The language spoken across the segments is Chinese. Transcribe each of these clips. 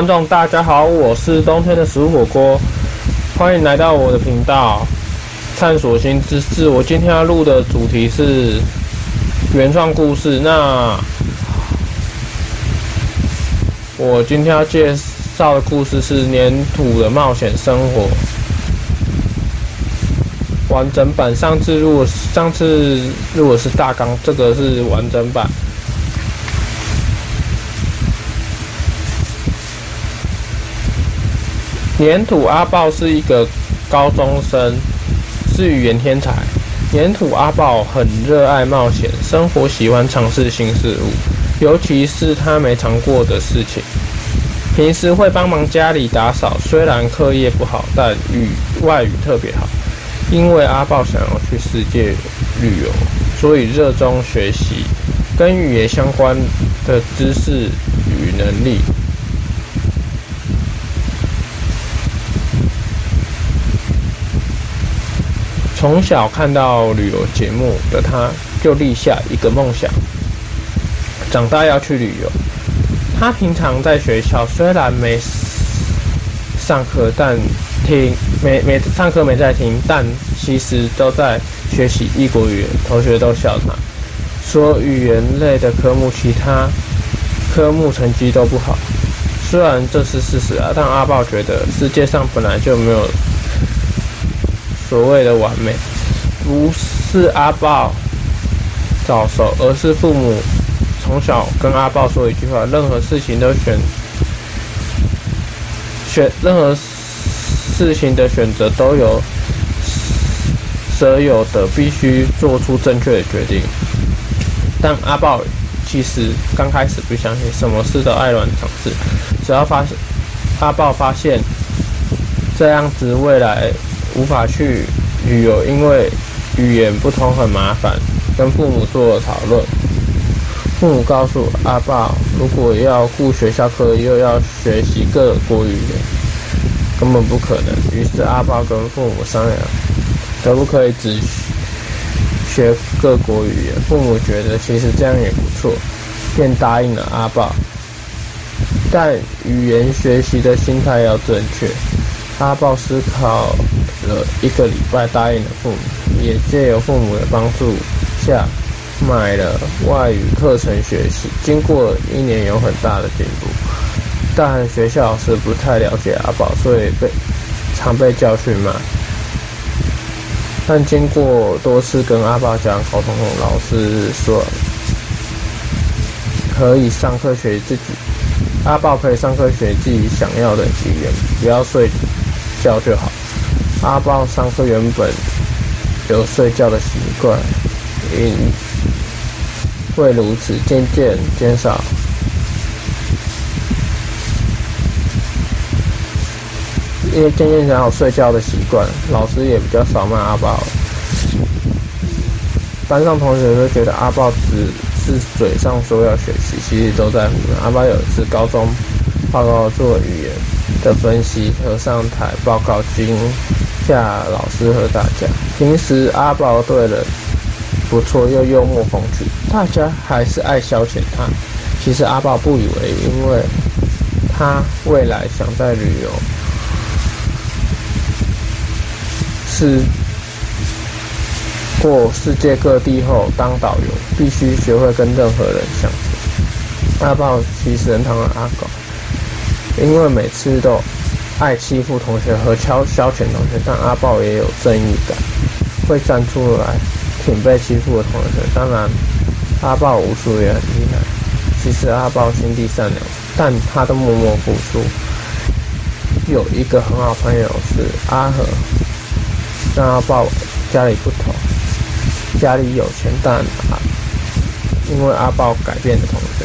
观众大家好，我是冬天的食物火锅，欢迎来到我的频道，探索新知识。我今天要录的主题是原创故事。那我今天要介绍的故事是黏土的冒险生活完整版。上次如果上次如果是大纲，这个是完整版。黏土阿豹是一个高中生，是语言天才。黏土阿豹很热爱冒险，生活喜欢尝试新事物，尤其是他没尝过的事情。平时会帮忙家里打扫，虽然课业不好，但语外语特别好。因为阿豹想要去世界旅游，所以热衷学习跟语言相关的知识与能力。从小看到旅游节目的他，就立下一个梦想：长大要去旅游。他平常在学校虽然没上课，但听没没上课没在听，但其实都在学习异国语言。同学都笑他，说语言类的科目其他科目成绩都不好。虽然这是事实啊，但阿豹觉得世界上本来就没有。所谓的完美，不是阿豹早熟，而是父母从小跟阿豹说一句话：任何事情都选选，任何事情的选择都有舍有的，必须做出正确的决定。但阿豹其实刚开始不相信，什么事都爱乱尝试。只要发现阿豹发现这样子，未来。无法去旅游，因为语言不通很麻烦。跟父母做了讨论，父母告诉阿爸，如果要顾学校课，又要学习各国语言，根本不可能。于是阿爸跟父母商量，可不可以只学各国语言？父母觉得其实这样也不错，便答应了阿爸。但语言学习的心态要正确。阿爆思考。了一个礼拜，答应了父母，也借由父母的帮助下买了外语课程学习。经过一年，有很大的进步，但学校老师不太了解阿宝，所以被常被教训骂。但经过多次跟阿爆讲沟通后，老师说可以上课学自己，阿爆可以上课学自己想要的语言，不要睡觉就好。阿豹上课原本有睡觉的习惯，因为如此渐渐减少，因为渐渐减少睡觉的习惯，老师也比较少骂阿豹。班上同学都觉得阿豹只是嘴上说要学习，其实都在胡闹。阿豹有一次高中报告做语言的分析和上台报告经。下老师和大家，平时阿宝对人不错，又幽默风趣，大家还是爱消遣他。其实阿宝不以为意，因为他未来想在旅游，是过世界各地后当导游，必须学会跟任何人相处。阿宝其实很讨厌阿狗，因为每次都。爱欺负同学和消消遣同学，但阿豹也有正义感，会站出来挺被欺负的同学。当然，阿豹武术也很厉害。其实阿豹心地善良，但他都默默付出。有一个很好朋友是阿和，但阿豹家里不同，家里有钱，但阿因为阿豹改变的同学，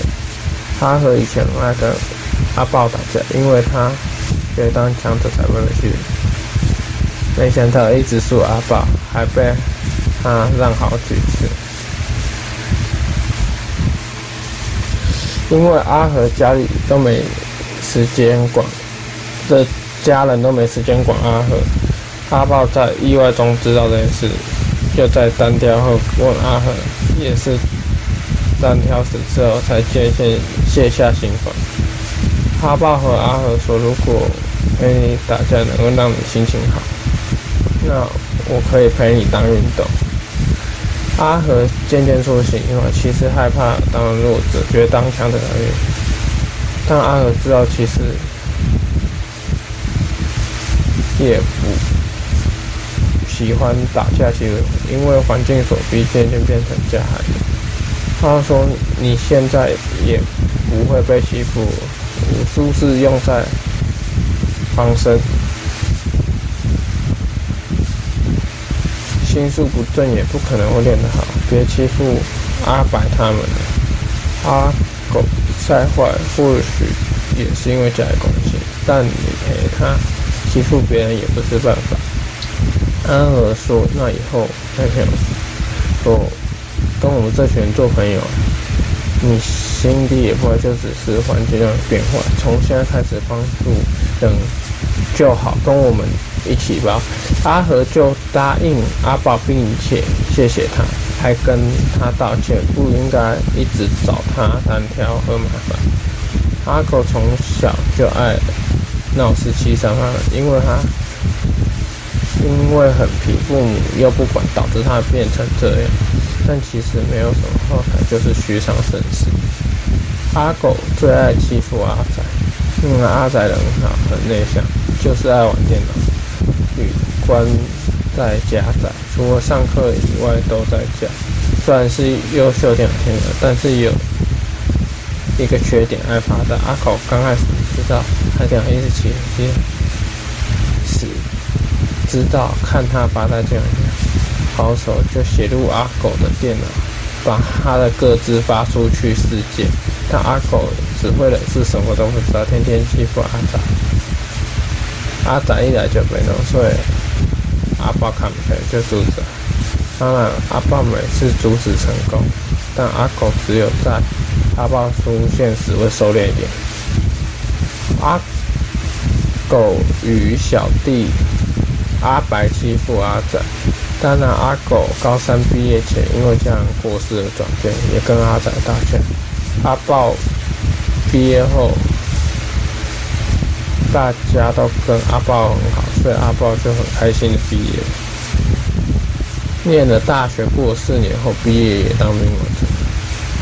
阿和以前爱跟阿豹打架，因为他。觉得当强者才会去，没想到一直输阿宝，还被他让好几次。因为阿和家里都没时间管，这家人都没时间管阿和。阿爆在意外中知道这件事，就在单挑后问阿和，也是单挑死之后才渐渐卸下心防。阿豹和阿和说：“如果陪你打架能够让你心情好，那我可以陪你当运动。”阿和渐渐苏醒，因为其实害怕当弱者，觉得当强的而已。但阿和知道，其实也不喜欢打架，其实因为环境所逼，渐渐变成加害。他说：“你现在也不会被欺负，武术是用在防身。”心术不正也不可能会练得好，别欺负阿白他们了。阿狗再坏，或许也是因为家里关系，但你陪他欺负别人也不是办法。安儿说：“那以后再陪我说，跟我们这群人做朋友，你心底也不会就只是环境让你变化。从现在开始帮助人就好，跟我们。”一起吧，阿和就答应阿宝，并且谢谢他，还跟他道歉，不应该一直找他单挑和麻烦。阿狗从小就爱闹事欺上他，因为他因为很皮，父母又不管，导致他变成这样。但其实没有什么，后台就是虚张声势。阿狗最爱欺负阿仔，因为阿仔人很好，很内向，就是爱玩电脑。女关在家在，除了上课以外都在家。虽然是优秀电脑天才，但是有一个缺点，爱发呆。阿狗刚开始知道他电脑一直起机，是知道看他发呆这样，好手就写入阿狗的电脑，把他的个资发出去世界。但阿狗只会的是什么都不知道，天天欺负阿仔。阿仔一来就被弄，所以阿豹看不起就阻止。当然，阿豹每次阻止成功，但阿狗只有在阿豹出现时会收敛一点。阿狗与小弟阿白欺负阿仔，当然阿狗高三毕业前因为这样过世而转变，也跟阿仔道歉。阿豹毕业后。大家都跟阿豹很好，所以阿豹就很开心的毕业。念了大学，过四年后毕业也当兵了。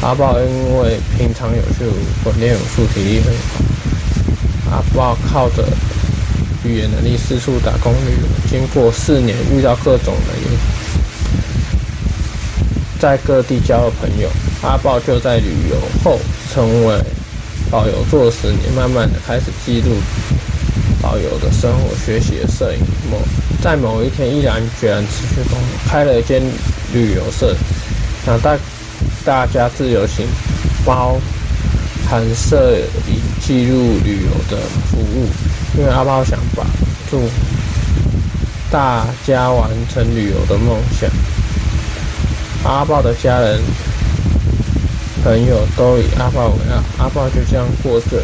阿豹因为平常有去训练武术，体力很好。阿豹靠着语言能力四处打工旅游，经过四年遇到各种人，在各地交了朋友。阿豹就在旅游后成为导游，做了十年，慢慢的开始记录。导游的生活、学习摄影。某在某一天，毅然决然辞去工作，开了一间旅游社，想带大家自由行，包含摄影记录旅游的服务。因为阿豹想帮助大家完成旅游的梦想。阿豹的家人、朋友都以阿豹为傲，阿豹就这样过着。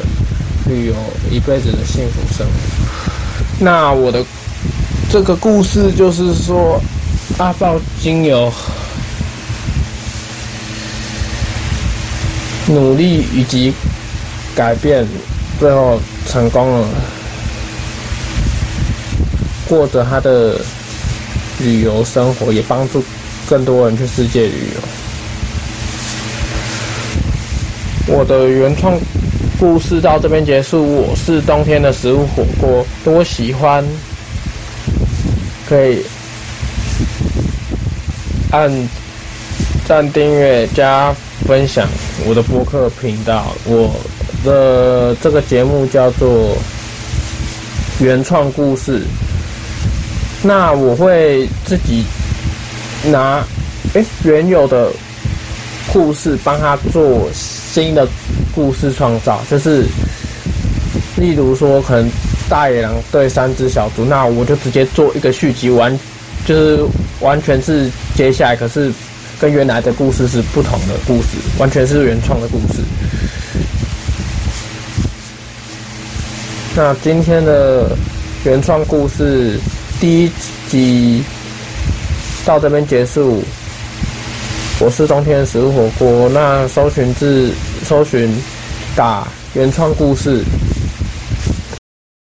旅游一辈子的幸福生活。那我的这个故事就是说，阿豹经由努力以及改变，最后成功了，过着他的旅游生活，也帮助更多人去世界旅游。我的原创。故事到这边结束。我是冬天的食物火锅，如果喜欢，可以按赞、订阅、加分享我的播客频道。我的这个节目叫做原创故事。那我会自己拿诶原有的故事帮他做新的。故事创造就是，例如说，可能大野狼对三只小猪，那我就直接做一个续集，完就是完全是接下来，可是跟原来的故事是不同的故事，完全是原创的故事。那今天的原创故事第一集到这边结束。我是冬天的食物火锅，那搜寻字。搜寻打原创故事。